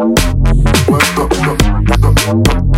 What's up?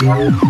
Thank